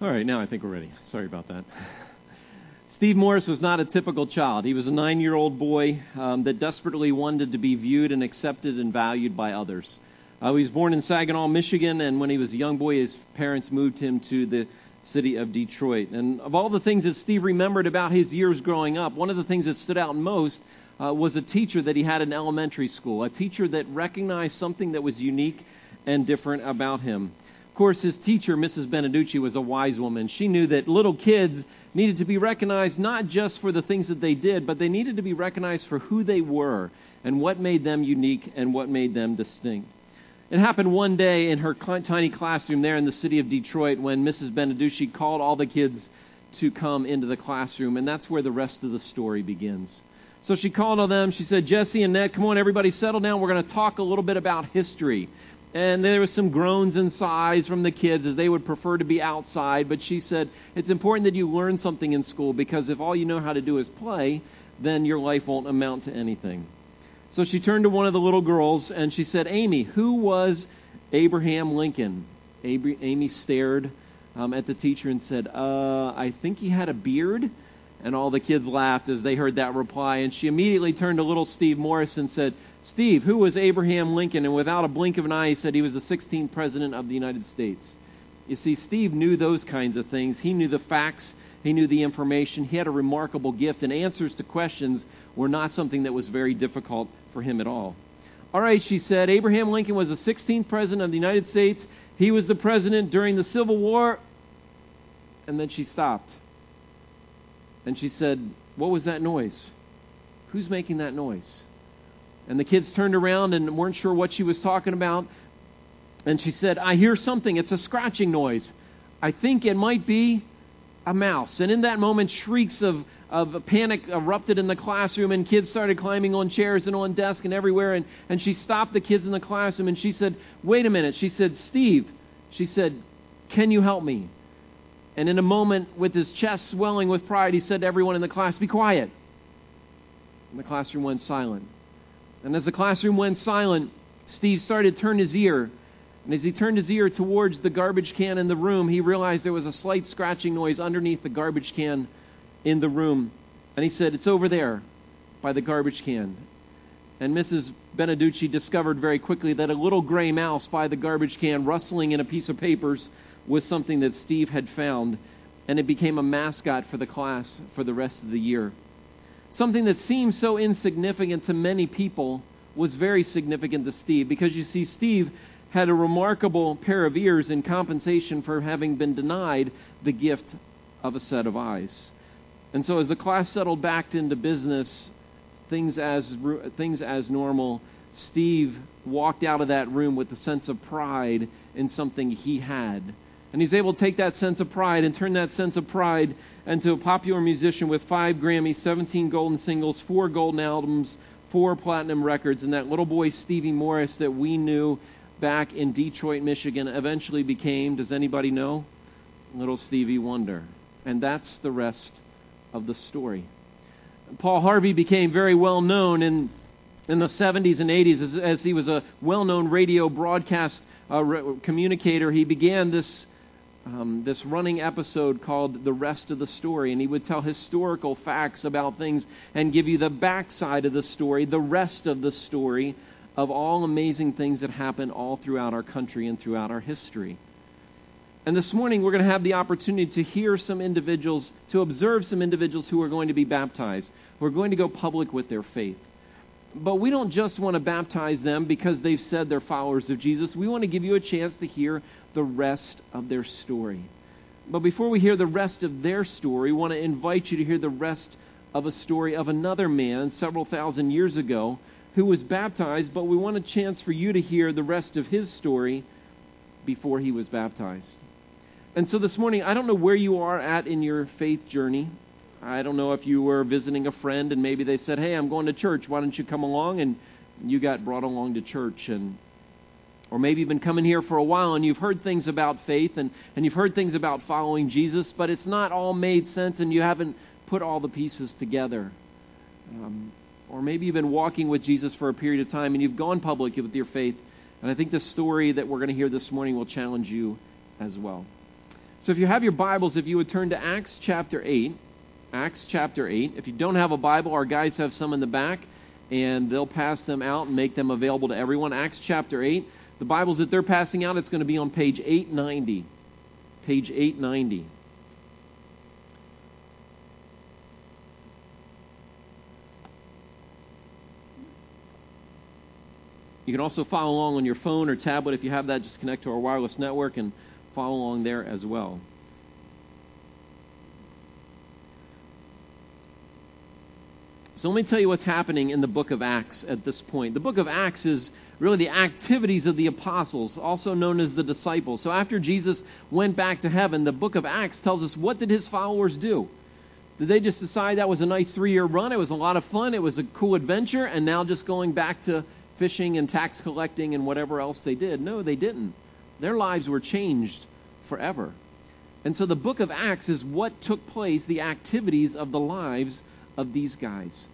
All right, now I think we're ready. Sorry about that. Steve Morris was not a typical child. He was a nine year old boy um, that desperately wanted to be viewed and accepted and valued by others. Uh, he was born in Saginaw, Michigan, and when he was a young boy, his parents moved him to the city of Detroit. And of all the things that Steve remembered about his years growing up, one of the things that stood out most uh, was a teacher that he had in elementary school, a teacher that recognized something that was unique and different about him. Course, his teacher, Mrs. Beneducci, was a wise woman. She knew that little kids needed to be recognized not just for the things that they did, but they needed to be recognized for who they were and what made them unique and what made them distinct. It happened one day in her tiny classroom there in the city of Detroit when Mrs. Beneducci called all the kids to come into the classroom, and that's where the rest of the story begins. So she called on them. She said, Jesse and Ned, come on, everybody, settle down. We're going to talk a little bit about history. And there was some groans and sighs from the kids as they would prefer to be outside. But she said, It's important that you learn something in school because if all you know how to do is play, then your life won't amount to anything. So she turned to one of the little girls and she said, Amy, who was Abraham Lincoln? Amy stared um, at the teacher and said, uh, I think he had a beard. And all the kids laughed as they heard that reply. And she immediately turned to little Steve Morris and said, Steve, who was Abraham Lincoln? And without a blink of an eye, he said he was the 16th president of the United States. You see, Steve knew those kinds of things. He knew the facts, he knew the information. He had a remarkable gift, and answers to questions were not something that was very difficult for him at all. All right, she said, Abraham Lincoln was the 16th president of the United States. He was the president during the Civil War. And then she stopped. And she said, What was that noise? Who's making that noise? And the kids turned around and weren't sure what she was talking about. And she said, I hear something. It's a scratching noise. I think it might be a mouse. And in that moment, shrieks of, of panic erupted in the classroom, and kids started climbing on chairs and on desks and everywhere. And, and she stopped the kids in the classroom and she said, Wait a minute. She said, Steve, she said, Can you help me? And in a moment, with his chest swelling with pride, he said to everyone in the class, Be quiet. And the classroom went silent. And as the classroom went silent, Steve started to turn his ear and as he turned his ear towards the garbage can in the room, he realized there was a slight scratching noise underneath the garbage can in the room. And he said, It's over there by the garbage can. And Mrs. Beneducci discovered very quickly that a little gray mouse by the garbage can rustling in a piece of papers was something that Steve had found, and it became a mascot for the class for the rest of the year. Something that seemed so insignificant to many people was very significant to Steve because you see, Steve had a remarkable pair of ears in compensation for having been denied the gift of a set of eyes. And so, as the class settled back into business, things as, things as normal, Steve walked out of that room with a sense of pride in something he had. And he's able to take that sense of pride and turn that sense of pride into a popular musician with five Grammys, 17 golden singles, four golden albums, four platinum records. And that little boy, Stevie Morris, that we knew back in Detroit, Michigan, eventually became, does anybody know? Little Stevie Wonder. And that's the rest of the story. Paul Harvey became very well known in, in the 70s and 80s as, as he was a well known radio broadcast uh, re- communicator. He began this. Um, this running episode called The Rest of the Story, and he would tell historical facts about things and give you the backside of the story, the rest of the story of all amazing things that happen all throughout our country and throughout our history. And this morning, we're going to have the opportunity to hear some individuals, to observe some individuals who are going to be baptized, who are going to go public with their faith. But we don't just want to baptize them because they've said they're followers of Jesus. We want to give you a chance to hear the rest of their story. But before we hear the rest of their story, we want to invite you to hear the rest of a story of another man several thousand years ago who was baptized, but we want a chance for you to hear the rest of his story before he was baptized. And so this morning, I don't know where you are at in your faith journey. I don't know if you were visiting a friend and maybe they said, Hey, I'm going to church. Why don't you come along? And you got brought along to church. And or maybe you've been coming here for a while and you've heard things about faith and, and you've heard things about following Jesus, but it's not all made sense and you haven't put all the pieces together. Um, or maybe you've been walking with Jesus for a period of time and you've gone public with your faith. And I think the story that we're going to hear this morning will challenge you as well. So if you have your Bibles, if you would turn to Acts chapter 8. Acts chapter 8. If you don't have a Bible, our guys have some in the back, and they'll pass them out and make them available to everyone. Acts chapter 8. The Bibles that they're passing out, it's going to be on page 890. Page 890. You can also follow along on your phone or tablet. If you have that, just connect to our wireless network and follow along there as well. So let me tell you what's happening in the book of Acts at this point. The book of Acts is really the activities of the apostles, also known as the disciples. So after Jesus went back to heaven, the book of Acts tells us what did his followers do? Did they just decide that was a nice three year run? It was a lot of fun. It was a cool adventure. And now just going back to fishing and tax collecting and whatever else they did. No, they didn't. Their lives were changed forever. And so the book of Acts is what took place, the activities of the lives of these guys.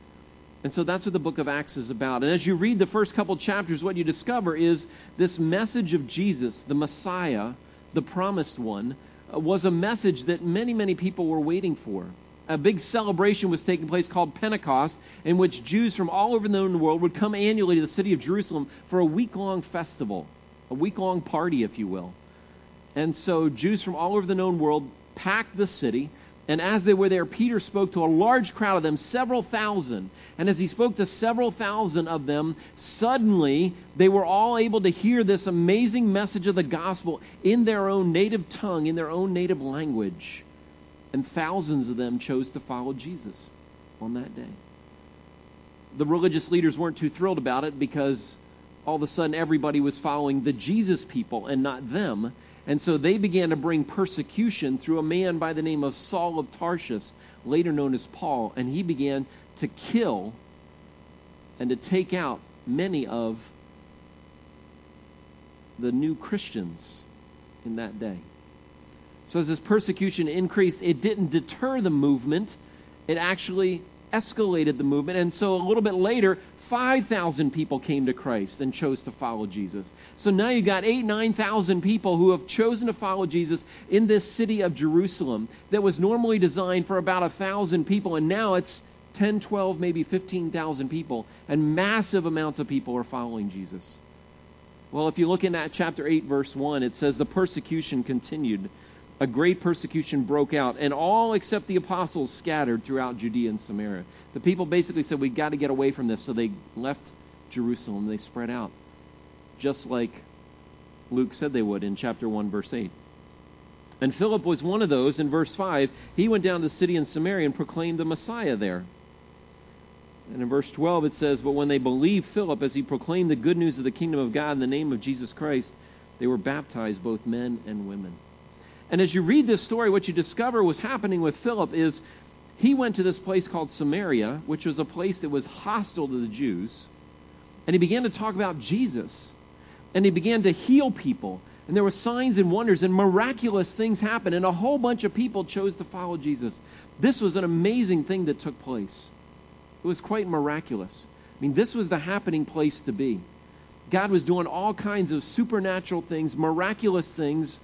And so that's what the book of Acts is about. And as you read the first couple chapters, what you discover is this message of Jesus, the Messiah, the promised one, uh, was a message that many, many people were waiting for a big celebration was taking place called Pentecost, in which Jews from all over the known world would come annually to the city of Jerusalem for a week long festival, a week long party, if you will. And so Jews from all over the known world packed the city. And as they were there, Peter spoke to a large crowd of them, several thousand. And as he spoke to several thousand of them, suddenly they were all able to hear this amazing message of the gospel in their own native tongue, in their own native language and thousands of them chose to follow Jesus on that day. The religious leaders weren't too thrilled about it because all of a sudden everybody was following the Jesus people and not them. And so they began to bring persecution through a man by the name of Saul of Tarsus, later known as Paul. And he began to kill and to take out many of the new Christians in that day. So as this persecution increased, it didn't deter the movement, it actually escalated the movement. And so a little bit later, 5,000 people came to Christ and chose to follow Jesus. So now you've got 8, 9,000 people who have chosen to follow Jesus in this city of Jerusalem that was normally designed for about 1,000 people, and now it's 10, 12, maybe 15,000 people, and massive amounts of people are following Jesus. Well, if you look in that chapter 8, verse 1, it says the persecution continued a great persecution broke out, and all except the apostles scattered throughout Judea and Samaria. The people basically said, We've got to get away from this. So they left Jerusalem. They spread out, just like Luke said they would in chapter 1, verse 8. And Philip was one of those. In verse 5, he went down to the city in Samaria and proclaimed the Messiah there. And in verse 12 it says, But when they believed Philip as he proclaimed the good news of the kingdom of God in the name of Jesus Christ, they were baptized, both men and women. And as you read this story, what you discover was happening with Philip is he went to this place called Samaria, which was a place that was hostile to the Jews, and he began to talk about Jesus. And he began to heal people. And there were signs and wonders and miraculous things happened, and a whole bunch of people chose to follow Jesus. This was an amazing thing that took place. It was quite miraculous. I mean, this was the happening place to be. God was doing all kinds of supernatural things, miraculous things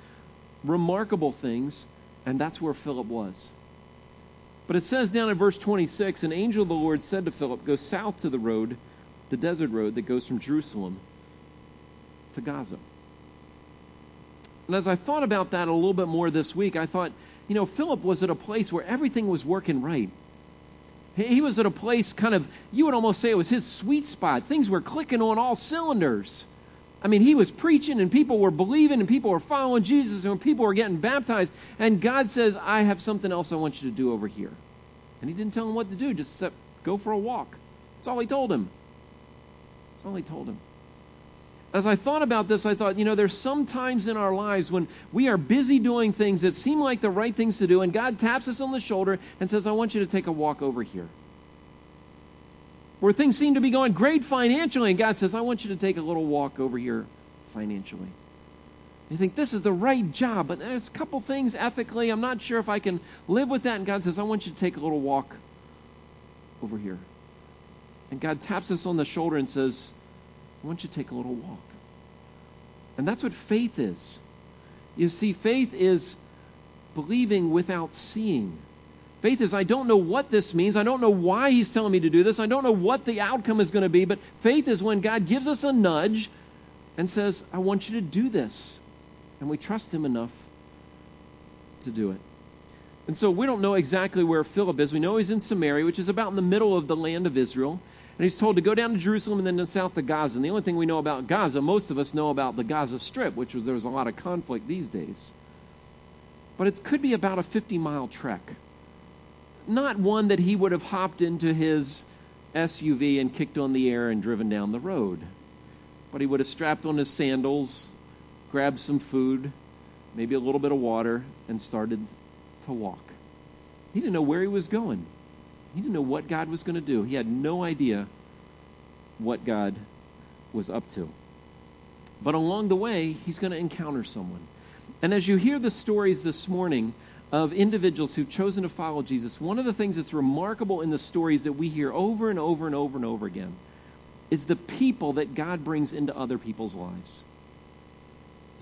remarkable things, and that's where Philip was. But it says down in verse 26 An angel of the Lord said to Philip, Go south to the road, the desert road that goes from Jerusalem to Gaza. And as I thought about that a little bit more this week, I thought, you know, Philip was at a place where everything was working right. He was at a place kind of, you would almost say it was his sweet spot. Things were clicking on all cylinders. I mean, he was preaching and people were believing and people were following Jesus and people were getting baptized. And God says, I have something else I want you to do over here. And he didn't tell him what to do, just said, go for a walk. That's all he told him. That's all he told him. As I thought about this, I thought, you know, there's some times in our lives when we are busy doing things that seem like the right things to do, and God taps us on the shoulder and says, I want you to take a walk over here where things seem to be going great financially, and God says, I want you to take a little walk over here financially. You think this is the right job, but there's a couple things ethically, I'm not sure if I can live with that. And God says, I want you to take a little walk over here. And God taps us on the shoulder and says, I want you to take a little walk. And that's what faith is. You see, faith is believing without seeing. Faith is, I don't know what this means. I don't know why He's telling me to do this. I don't know what the outcome is going to be. But faith is when God gives us a nudge and says, I want you to do this. And we trust Him enough to do it. And so we don't know exactly where Philip is. We know he's in Samaria, which is about in the middle of the land of Israel. And he's told to go down to Jerusalem and then to south to Gaza. And the only thing we know about Gaza, most of us know about the Gaza Strip, which was there was a lot of conflict these days. But it could be about a 50 mile trek. Not one that he would have hopped into his SUV and kicked on the air and driven down the road. But he would have strapped on his sandals, grabbed some food, maybe a little bit of water, and started to walk. He didn't know where he was going. He didn't know what God was going to do. He had no idea what God was up to. But along the way, he's going to encounter someone. And as you hear the stories this morning of individuals who've chosen to follow Jesus, one of the things that's remarkable in the stories that we hear over and over and over and over again is the people that God brings into other people's lives.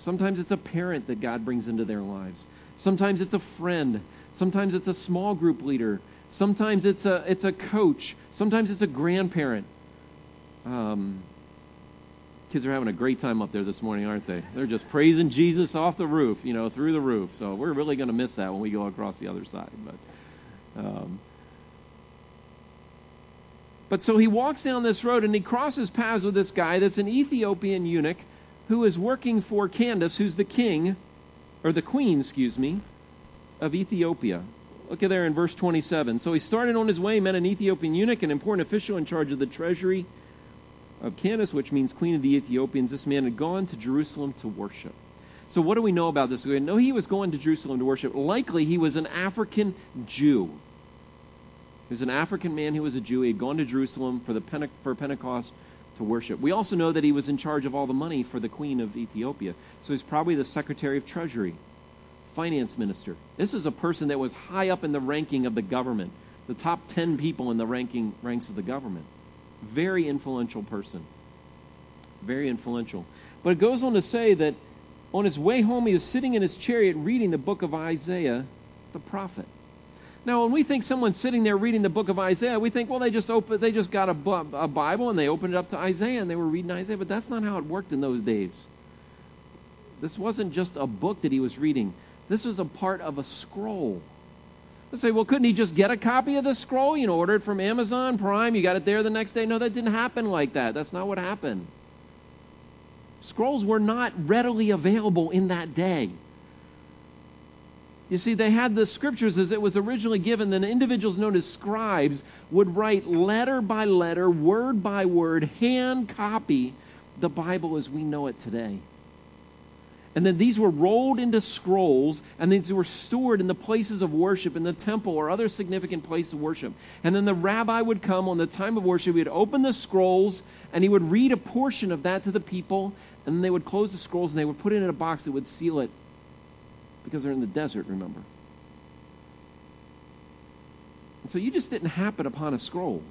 Sometimes it's a parent that God brings into their lives. Sometimes it's a friend. Sometimes it's a small group leader. Sometimes it's a, it's a coach. Sometimes it's a grandparent. Um, kids are having a great time up there this morning, aren't they? They're just praising Jesus off the roof, you know, through the roof. So we're really going to miss that when we go across the other side. But, um, but so he walks down this road and he crosses paths with this guy that's an Ethiopian eunuch who is working for Candace, who's the king, or the queen, excuse me, of Ethiopia. Look at there in verse 27. So he started on his way, met an Ethiopian eunuch, an important official in charge of the treasury of Candace, which means queen of the Ethiopians. This man had gone to Jerusalem to worship. So what do we know about this? We know he was going to Jerusalem to worship. Likely he was an African Jew. He was an African man who was a Jew. He had gone to Jerusalem for the Pente- for Pentecost to worship. We also know that he was in charge of all the money for the queen of Ethiopia. So he's probably the secretary of treasury finance minister. This is a person that was high up in the ranking of the government, the top 10 people in the ranking ranks of the government. Very influential person. Very influential. But it goes on to say that on his way home, he was sitting in his chariot reading the book of Isaiah, the prophet. Now, when we think someone's sitting there reading the book of Isaiah, we think, well, they just open, they just got a, a Bible and they opened it up to Isaiah and they were reading Isaiah. But that's not how it worked in those days. This wasn't just a book that he was reading. This was a part of a scroll. Let's say, well, couldn't he just get a copy of the scroll? You know, order it from Amazon Prime. You got it there the next day. No, that didn't happen like that. That's not what happened. Scrolls were not readily available in that day. You see, they had the scriptures as it was originally given. Then individuals known as scribes would write letter by letter, word by word, hand copy the Bible as we know it today. And then these were rolled into scrolls, and these were stored in the places of worship, in the temple or other significant places of worship. And then the rabbi would come on the time of worship, he would open the scrolls, and he would read a portion of that to the people, and then they would close the scrolls and they would put it in a box that would seal it. Because they're in the desert, remember. And so you just didn't happen upon a scroll.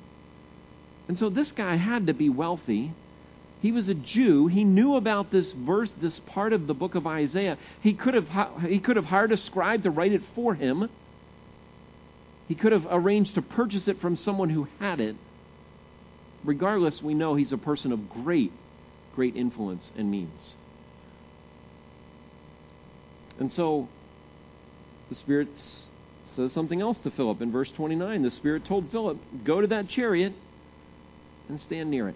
And so this guy had to be wealthy he was a Jew. He knew about this verse, this part of the book of Isaiah. He could have, he could have hired a scribe to write it for him. He could have arranged to purchase it from someone who had it. Regardless, we know he's a person of great, great influence and means. And so the Spirit says something else to Philip in verse 29. The Spirit told Philip, Go to that chariot and stand near it.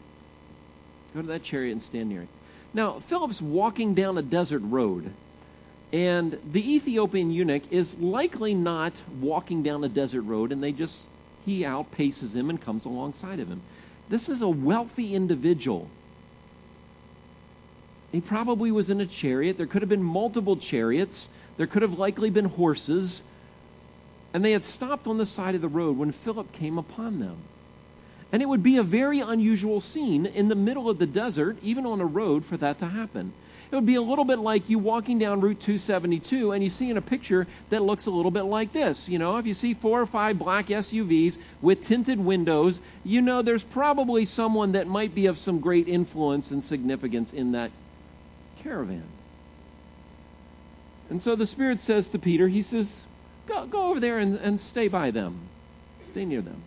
Go to that chariot and stand near it. Now, Philip's walking down a desert road, and the Ethiopian eunuch is likely not walking down a desert road, and they just, he outpaces him and comes alongside of him. This is a wealthy individual. He probably was in a chariot. There could have been multiple chariots. There could have likely been horses. And they had stopped on the side of the road when Philip came upon them. And it would be a very unusual scene in the middle of the desert, even on a road, for that to happen. It would be a little bit like you walking down Route 272 and you see in a picture that looks a little bit like this. You know, if you see four or five black SUVs with tinted windows, you know there's probably someone that might be of some great influence and significance in that caravan. And so the Spirit says to Peter, He says, Go, go over there and, and stay by them, stay near them.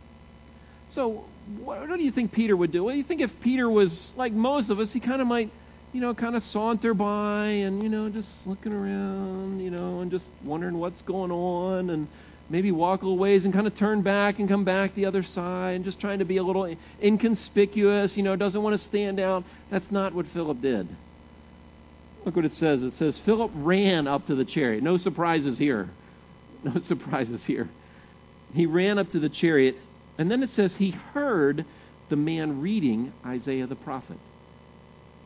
So, what, what do you think Peter would do? Do you think if Peter was like most of us? He kind of might, you know, kind of saunter by and, you know, just looking around, you know, and just wondering what's going on and maybe walk a little ways and kind of turn back and come back the other side and just trying to be a little inconspicuous, you know, doesn't want to stand out. That's not what Philip did. Look what it says. It says, Philip ran up to the chariot. No surprises here. No surprises here. He ran up to the chariot, and then it says he heard the man reading Isaiah the prophet.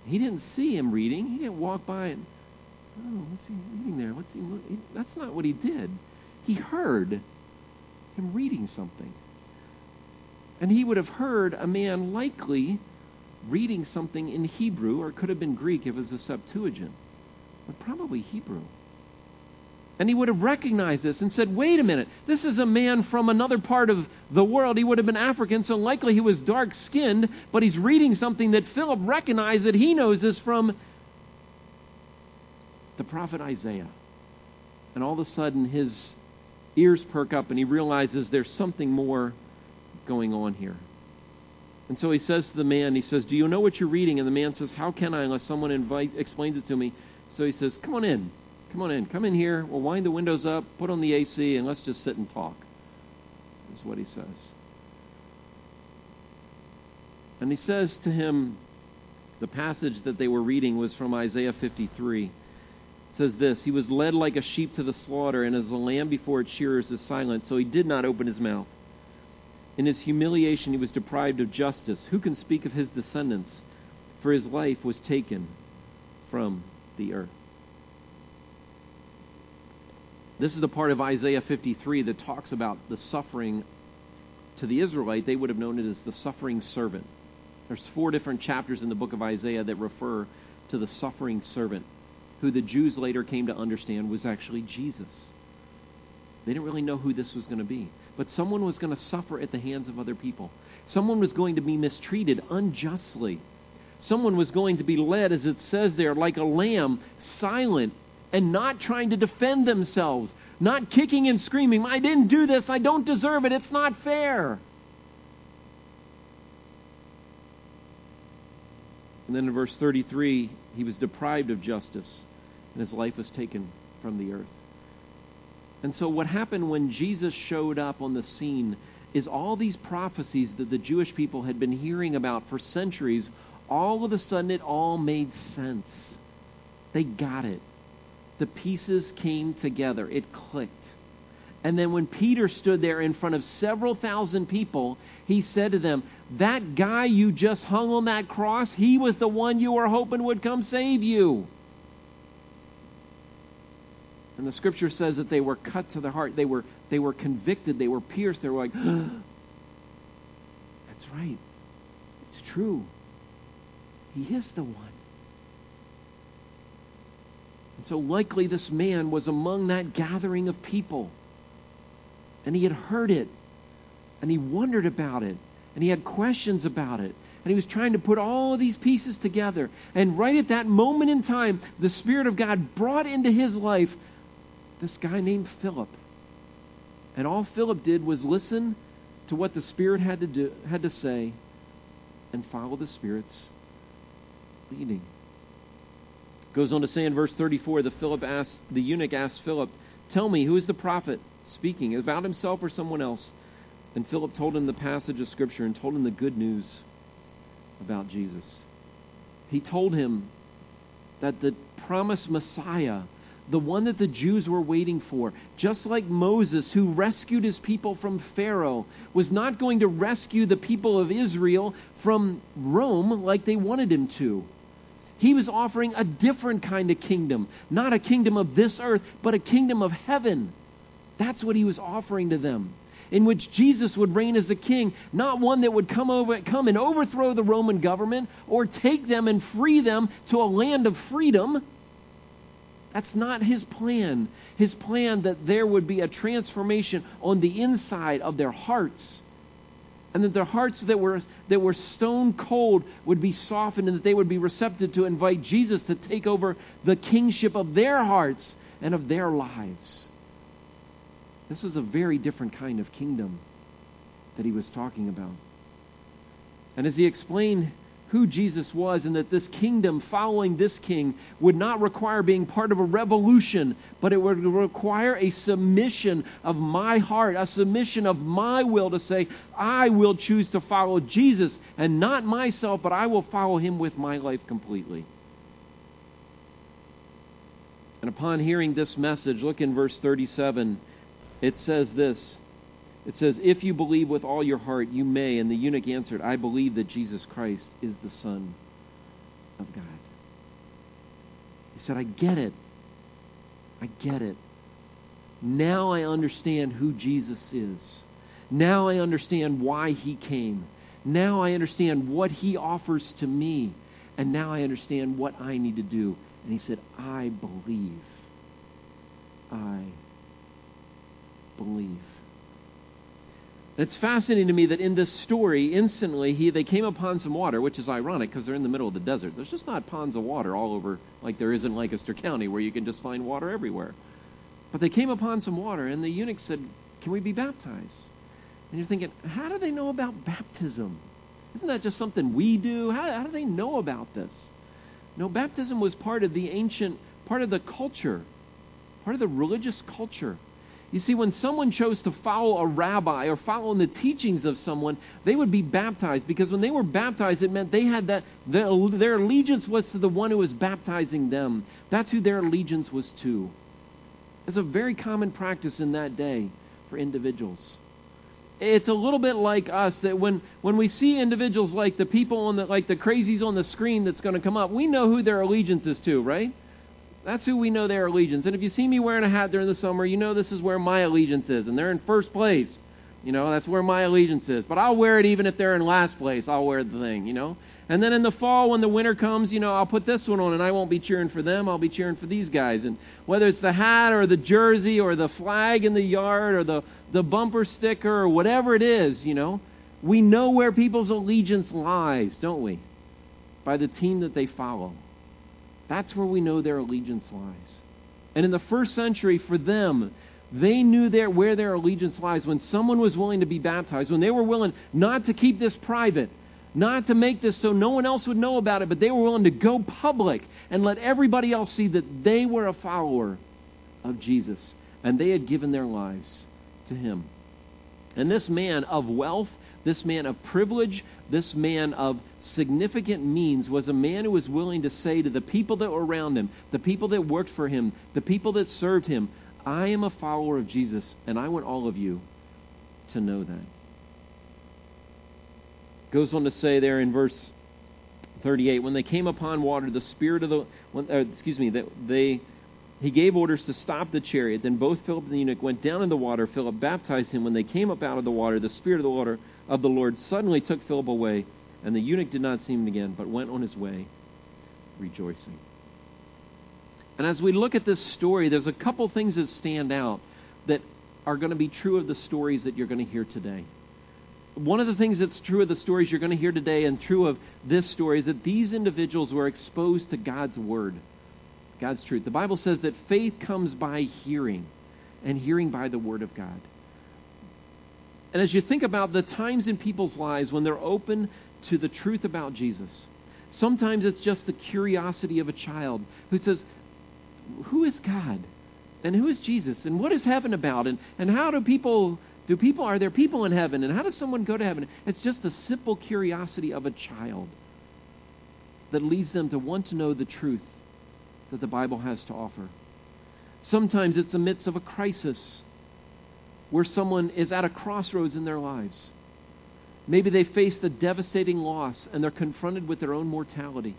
He didn't see him reading. He didn't walk by and, oh, what's he reading there? What's he? That's not what he did he heard him reading something. And he would have heard a man likely reading something in Hebrew, or it could have been Greek if it was the Septuagint, but probably Hebrew. And he would have recognized this and said, wait a minute, this is a man from another part of the world. He would have been African, so likely he was dark skinned, but he's reading something that Philip recognized that he knows this from the prophet Isaiah. And all of a sudden, his ears perk up and he realizes there's something more going on here. And so he says to the man, he says, Do you know what you're reading? And the man says, How can I unless someone invite, explains it to me? So he says, Come on in. Come on in. Come in here. We'll wind the windows up, put on the AC, and let's just sit and talk. Is what he says. And he says to him, the passage that they were reading was from Isaiah 53 It says this He was led like a sheep to the slaughter, and as a lamb before its shearers is silent, so he did not open his mouth. In his humiliation, he was deprived of justice. Who can speak of his descendants? For his life was taken from the earth. This is the part of Isaiah 53 that talks about the suffering to the Israelite. They would have known it as the suffering servant. There's four different chapters in the book of Isaiah that refer to the suffering servant who the Jews later came to understand was actually Jesus. They didn't really know who this was going to be. But someone was going to suffer at the hands of other people. Someone was going to be mistreated unjustly. Someone was going to be led, as it says there, like a lamb, silent and not trying to defend themselves, not kicking and screaming, I didn't do this, I don't deserve it, it's not fair. And then in verse 33, he was deprived of justice and his life was taken from the earth. And so, what happened when Jesus showed up on the scene is all these prophecies that the Jewish people had been hearing about for centuries, all of a sudden it all made sense. They got it. The pieces came together, it clicked. And then when Peter stood there in front of several thousand people, he said to them, That guy you just hung on that cross, he was the one you were hoping would come save you. And the scripture says that they were cut to the heart. They were, they were convicted. They were pierced. They were like, that's right. It's true. He is the one. And so likely this man was among that gathering of people. And he had heard it. And he wondered about it. And he had questions about it. And he was trying to put all of these pieces together. And right at that moment in time, the Spirit of God brought into his life this guy named Philip. And all Philip did was listen to what the Spirit had to do, had to say and follow the Spirit's leading. Goes on to say in verse 34, the Philip asked the eunuch asked Philip, "Tell me, who is the prophet speaking about himself or someone else?" And Philip told him the passage of scripture and told him the good news about Jesus. He told him that the promised Messiah the one that the Jews were waiting for. Just like Moses, who rescued his people from Pharaoh, was not going to rescue the people of Israel from Rome like they wanted him to. He was offering a different kind of kingdom, not a kingdom of this earth, but a kingdom of heaven. That's what he was offering to them. In which Jesus would reign as a king, not one that would come over come and overthrow the Roman government or take them and free them to a land of freedom that's not his plan. His plan that there would be a transformation on the inside of their hearts. And that their hearts that were, that were stone cold would be softened and that they would be receptive to invite Jesus to take over the kingship of their hearts and of their lives. This was a very different kind of kingdom that he was talking about. And as he explained who Jesus was and that this kingdom, following this king, would not require being part of a revolution, but it would require a submission of my heart, a submission of my will to say, I will choose to follow Jesus and not myself, but I will follow him with my life completely. And upon hearing this message, look in verse 37. It says this it says, If you believe with all your heart, you may. And the eunuch answered, I believe that Jesus Christ is the Son of God. He said, I get it. I get it. Now I understand who Jesus is. Now I understand why he came. Now I understand what he offers to me. And now I understand what I need to do. And he said, I believe. I believe. It's fascinating to me that in this story, instantly he, they came upon some water, which is ironic because they're in the middle of the desert. There's just not ponds of water all over like there is in Lancaster County where you can just find water everywhere. But they came upon some water, and the eunuch said, Can we be baptized? And you're thinking, How do they know about baptism? Isn't that just something we do? How, how do they know about this? No, baptism was part of the ancient, part of the culture, part of the religious culture you see, when someone chose to follow a rabbi or follow in the teachings of someone, they would be baptized because when they were baptized, it meant they had that their allegiance was to the one who was baptizing them. That's who their allegiance was to. It's a very common practice in that day for individuals. It's a little bit like us that when, when we see individuals like the people on the like the crazies on the screen that's going to come up, we know who their allegiance is to, right? That's who we know their allegiance. And if you see me wearing a hat during the summer, you know this is where my allegiance is. And they're in first place. You know, that's where my allegiance is. But I'll wear it even if they're in last place. I'll wear the thing, you know. And then in the fall, when the winter comes, you know, I'll put this one on and I won't be cheering for them. I'll be cheering for these guys. And whether it's the hat or the jersey or the flag in the yard or the, the bumper sticker or whatever it is, you know, we know where people's allegiance lies, don't we? By the team that they follow. That's where we know their allegiance lies. And in the first century, for them, they knew their, where their allegiance lies when someone was willing to be baptized, when they were willing not to keep this private, not to make this so no one else would know about it, but they were willing to go public and let everybody else see that they were a follower of Jesus and they had given their lives to him. And this man of wealth, this man of privilege, this man of significant means was a man who was willing to say to the people that were around him, the people that worked for him, the people that served him, I am a follower of Jesus, and I want all of you to know that. Goes on to say there in verse 38 when they came upon water, the Spirit of the, uh, excuse me, that they. He gave orders to stop the chariot. Then both Philip and the eunuch went down in the water. Philip baptized him. When they came up out of the water, the Spirit of the water of the Lord suddenly took Philip away, and the eunuch did not see him again, but went on his way rejoicing. And as we look at this story, there's a couple things that stand out that are going to be true of the stories that you're going to hear today. One of the things that's true of the stories you're going to hear today and true of this story is that these individuals were exposed to God's word, God's truth. The Bible says that faith comes by hearing, and hearing by the word of God. And as you think about the times in people's lives when they're open to the truth about Jesus, sometimes it's just the curiosity of a child who says, Who is God? And who is Jesus? And what is heaven about? And, and how do people do people are there people in heaven? And how does someone go to heaven? It's just the simple curiosity of a child that leads them to want to know the truth that the Bible has to offer. Sometimes it's the midst of a crisis where someone is at a crossroads in their lives. Maybe they face the devastating loss and they're confronted with their own mortality.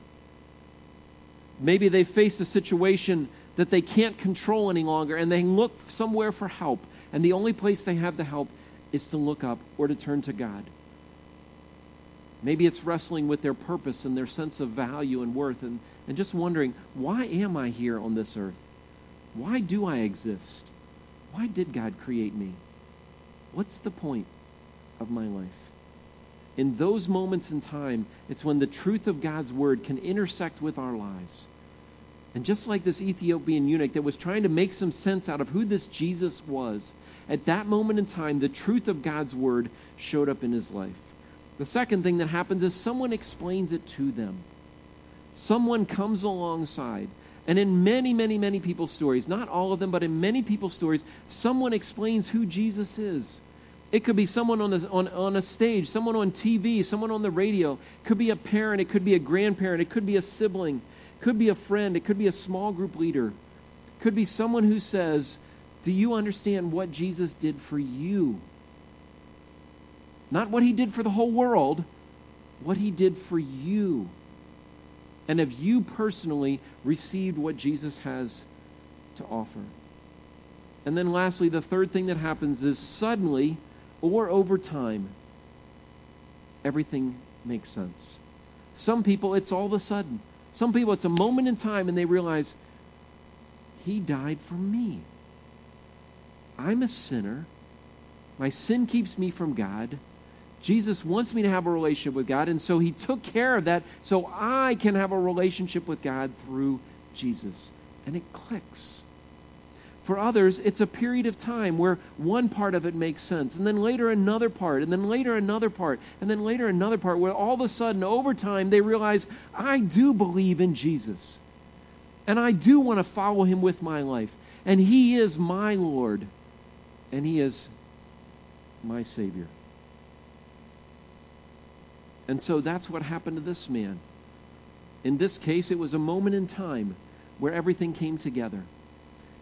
Maybe they face a situation that they can't control any longer and they look somewhere for help. And the only place they have the help is to look up or to turn to God. Maybe it's wrestling with their purpose and their sense of value and worth and, and just wondering, why am I here on this earth? Why do I exist? Why did God create me? What's the point of my life? In those moments in time, it's when the truth of God's Word can intersect with our lives. And just like this Ethiopian eunuch that was trying to make some sense out of who this Jesus was, at that moment in time, the truth of God's word showed up in his life. The second thing that happens is someone explains it to them. Someone comes alongside. And in many, many, many people's stories, not all of them, but in many people's stories, someone explains who Jesus is. It could be someone on, on, on a stage, someone on TV, someone on the radio. It could be a parent, it could be a grandparent, it could be a sibling, it could be a friend, it could be a small group leader. It could be someone who says, Do you understand what Jesus did for you? Not what he did for the whole world, what he did for you. And have you personally received what Jesus has to offer? And then, lastly, the third thing that happens is suddenly or over time, everything makes sense. Some people, it's all of a sudden. Some people, it's a moment in time and they realize, He died for me. I'm a sinner. My sin keeps me from God. Jesus wants me to have a relationship with God, and so He took care of that so I can have a relationship with God through Jesus. And it clicks. For others, it's a period of time where one part of it makes sense, and then later another part, and then later another part, and then later another part, where all of a sudden, over time, they realize, I do believe in Jesus. And I do want to follow him with my life. And he is my Lord, and he is my Savior. And so that's what happened to this man. In this case, it was a moment in time where everything came together.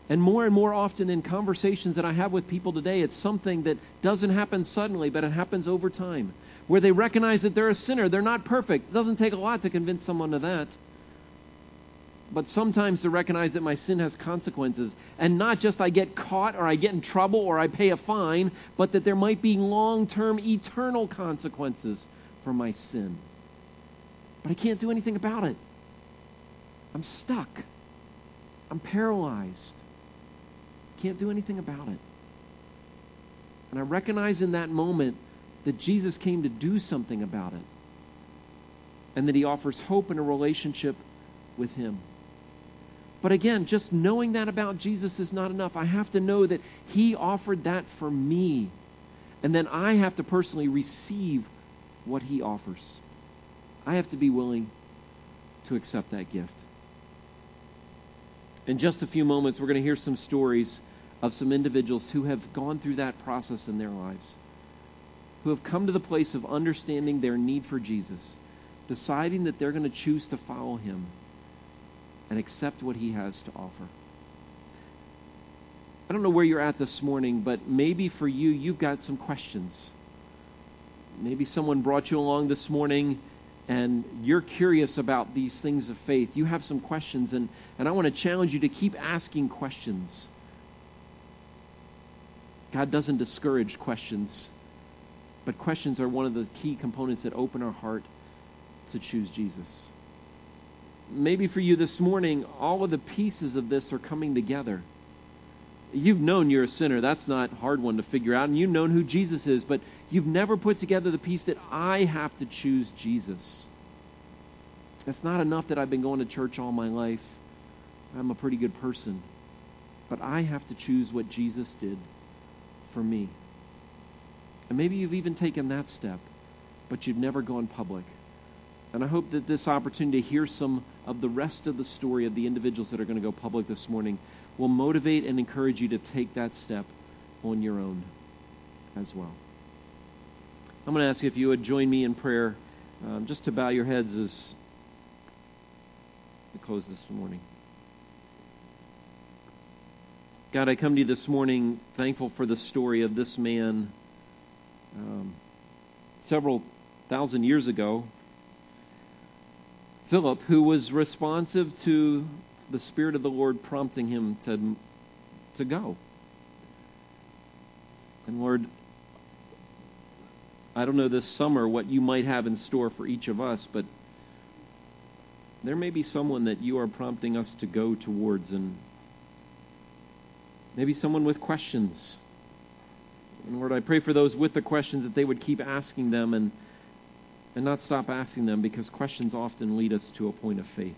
And more and more often in conversations that I have with people today, it's something that doesn't happen suddenly, but it happens over time. Where they recognize that they're a sinner, they're not perfect. It doesn't take a lot to convince someone of that. But sometimes to recognize that my sin has consequences. And not just I get caught or I get in trouble or I pay a fine, but that there might be long term, eternal consequences for my sin. But I can't do anything about it. I'm stuck. I'm paralyzed. Can't do anything about it. And I recognize in that moment that Jesus came to do something about it. And that he offers hope in a relationship with him. But again, just knowing that about Jesus is not enough. I have to know that he offered that for me. And then I have to personally receive what he offers. I have to be willing to accept that gift. In just a few moments, we're going to hear some stories of some individuals who have gone through that process in their lives, who have come to the place of understanding their need for Jesus, deciding that they're going to choose to follow him and accept what he has to offer. I don't know where you're at this morning, but maybe for you, you've got some questions maybe someone brought you along this morning and you're curious about these things of faith. You have some questions, and, and I want to challenge you to keep asking questions. God doesn't discourage questions, but questions are one of the key components that open our heart to choose Jesus. Maybe for you this morning, all of the pieces of this are coming together you've known you're a sinner. That's not a hard one to figure out. And you've known who Jesus is, but you've never put together the piece that I have to choose Jesus. It's not enough that I've been going to church all my life. I'm a pretty good person. But I have to choose what Jesus did for me. And maybe you've even taken that step, but you've never gone public. And I hope that this opportunity to hear some of the rest of the story of the individuals that are going to go public this morning will motivate and encourage you to take that step on your own as well. I'm going to ask if you would join me in prayer um, just to bow your heads as we close this morning. God, I come to you this morning thankful for the story of this man um, several thousand years ago, Philip, who was responsive to the Spirit of the Lord prompting him to, to go. And Lord, I don't know this summer what you might have in store for each of us, but there may be someone that you are prompting us to go towards, and Maybe someone with questions. And Lord, I pray for those with the questions that they would keep asking them and, and not stop asking them because questions often lead us to a point of faith.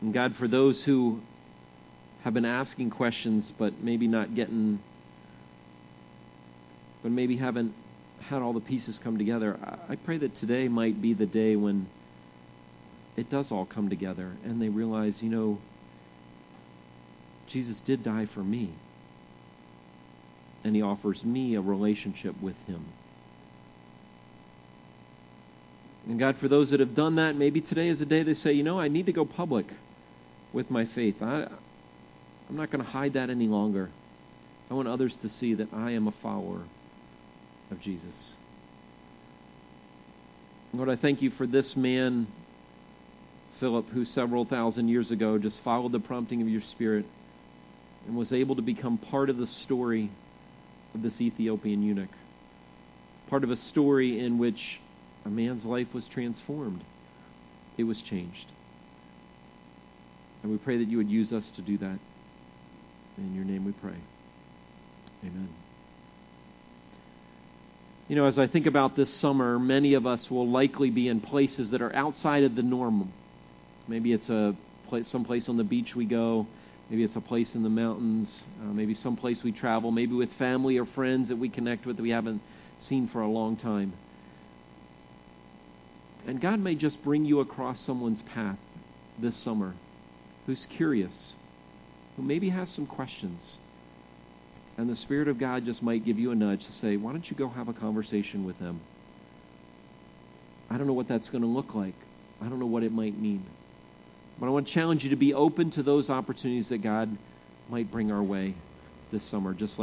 And God, for those who have been asking questions but maybe not getting, but maybe haven't had all the pieces come together, I pray that today might be the day when it does all come together and they realize, you know, Jesus did die for me. And he offers me a relationship with him. And God, for those that have done that, maybe today is the day they say, you know, I need to go public with my faith. I, I'm not going to hide that any longer. I want others to see that I am a follower of Jesus. Lord, I thank you for this man, Philip, who several thousand years ago just followed the prompting of your Spirit and was able to become part of the story of this Ethiopian eunuch. Part of a story in which a man's life was transformed, it was changed. And we pray that you would use us to do that. In your name we pray. Amen. You know, as I think about this summer, many of us will likely be in places that are outside of the norm. Maybe it's a place, someplace on the beach we go. Maybe it's a place in the mountains. Uh, maybe someplace we travel. Maybe with family or friends that we connect with that we haven't seen for a long time. And God may just bring you across someone's path this summer who's curious, who maybe has some questions. And the Spirit of God just might give you a nudge to say, why don't you go have a conversation with them? I don't know what that's going to look like. I don't know what it might mean. But I want to challenge you to be open to those opportunities that God might bring our way this summer, just like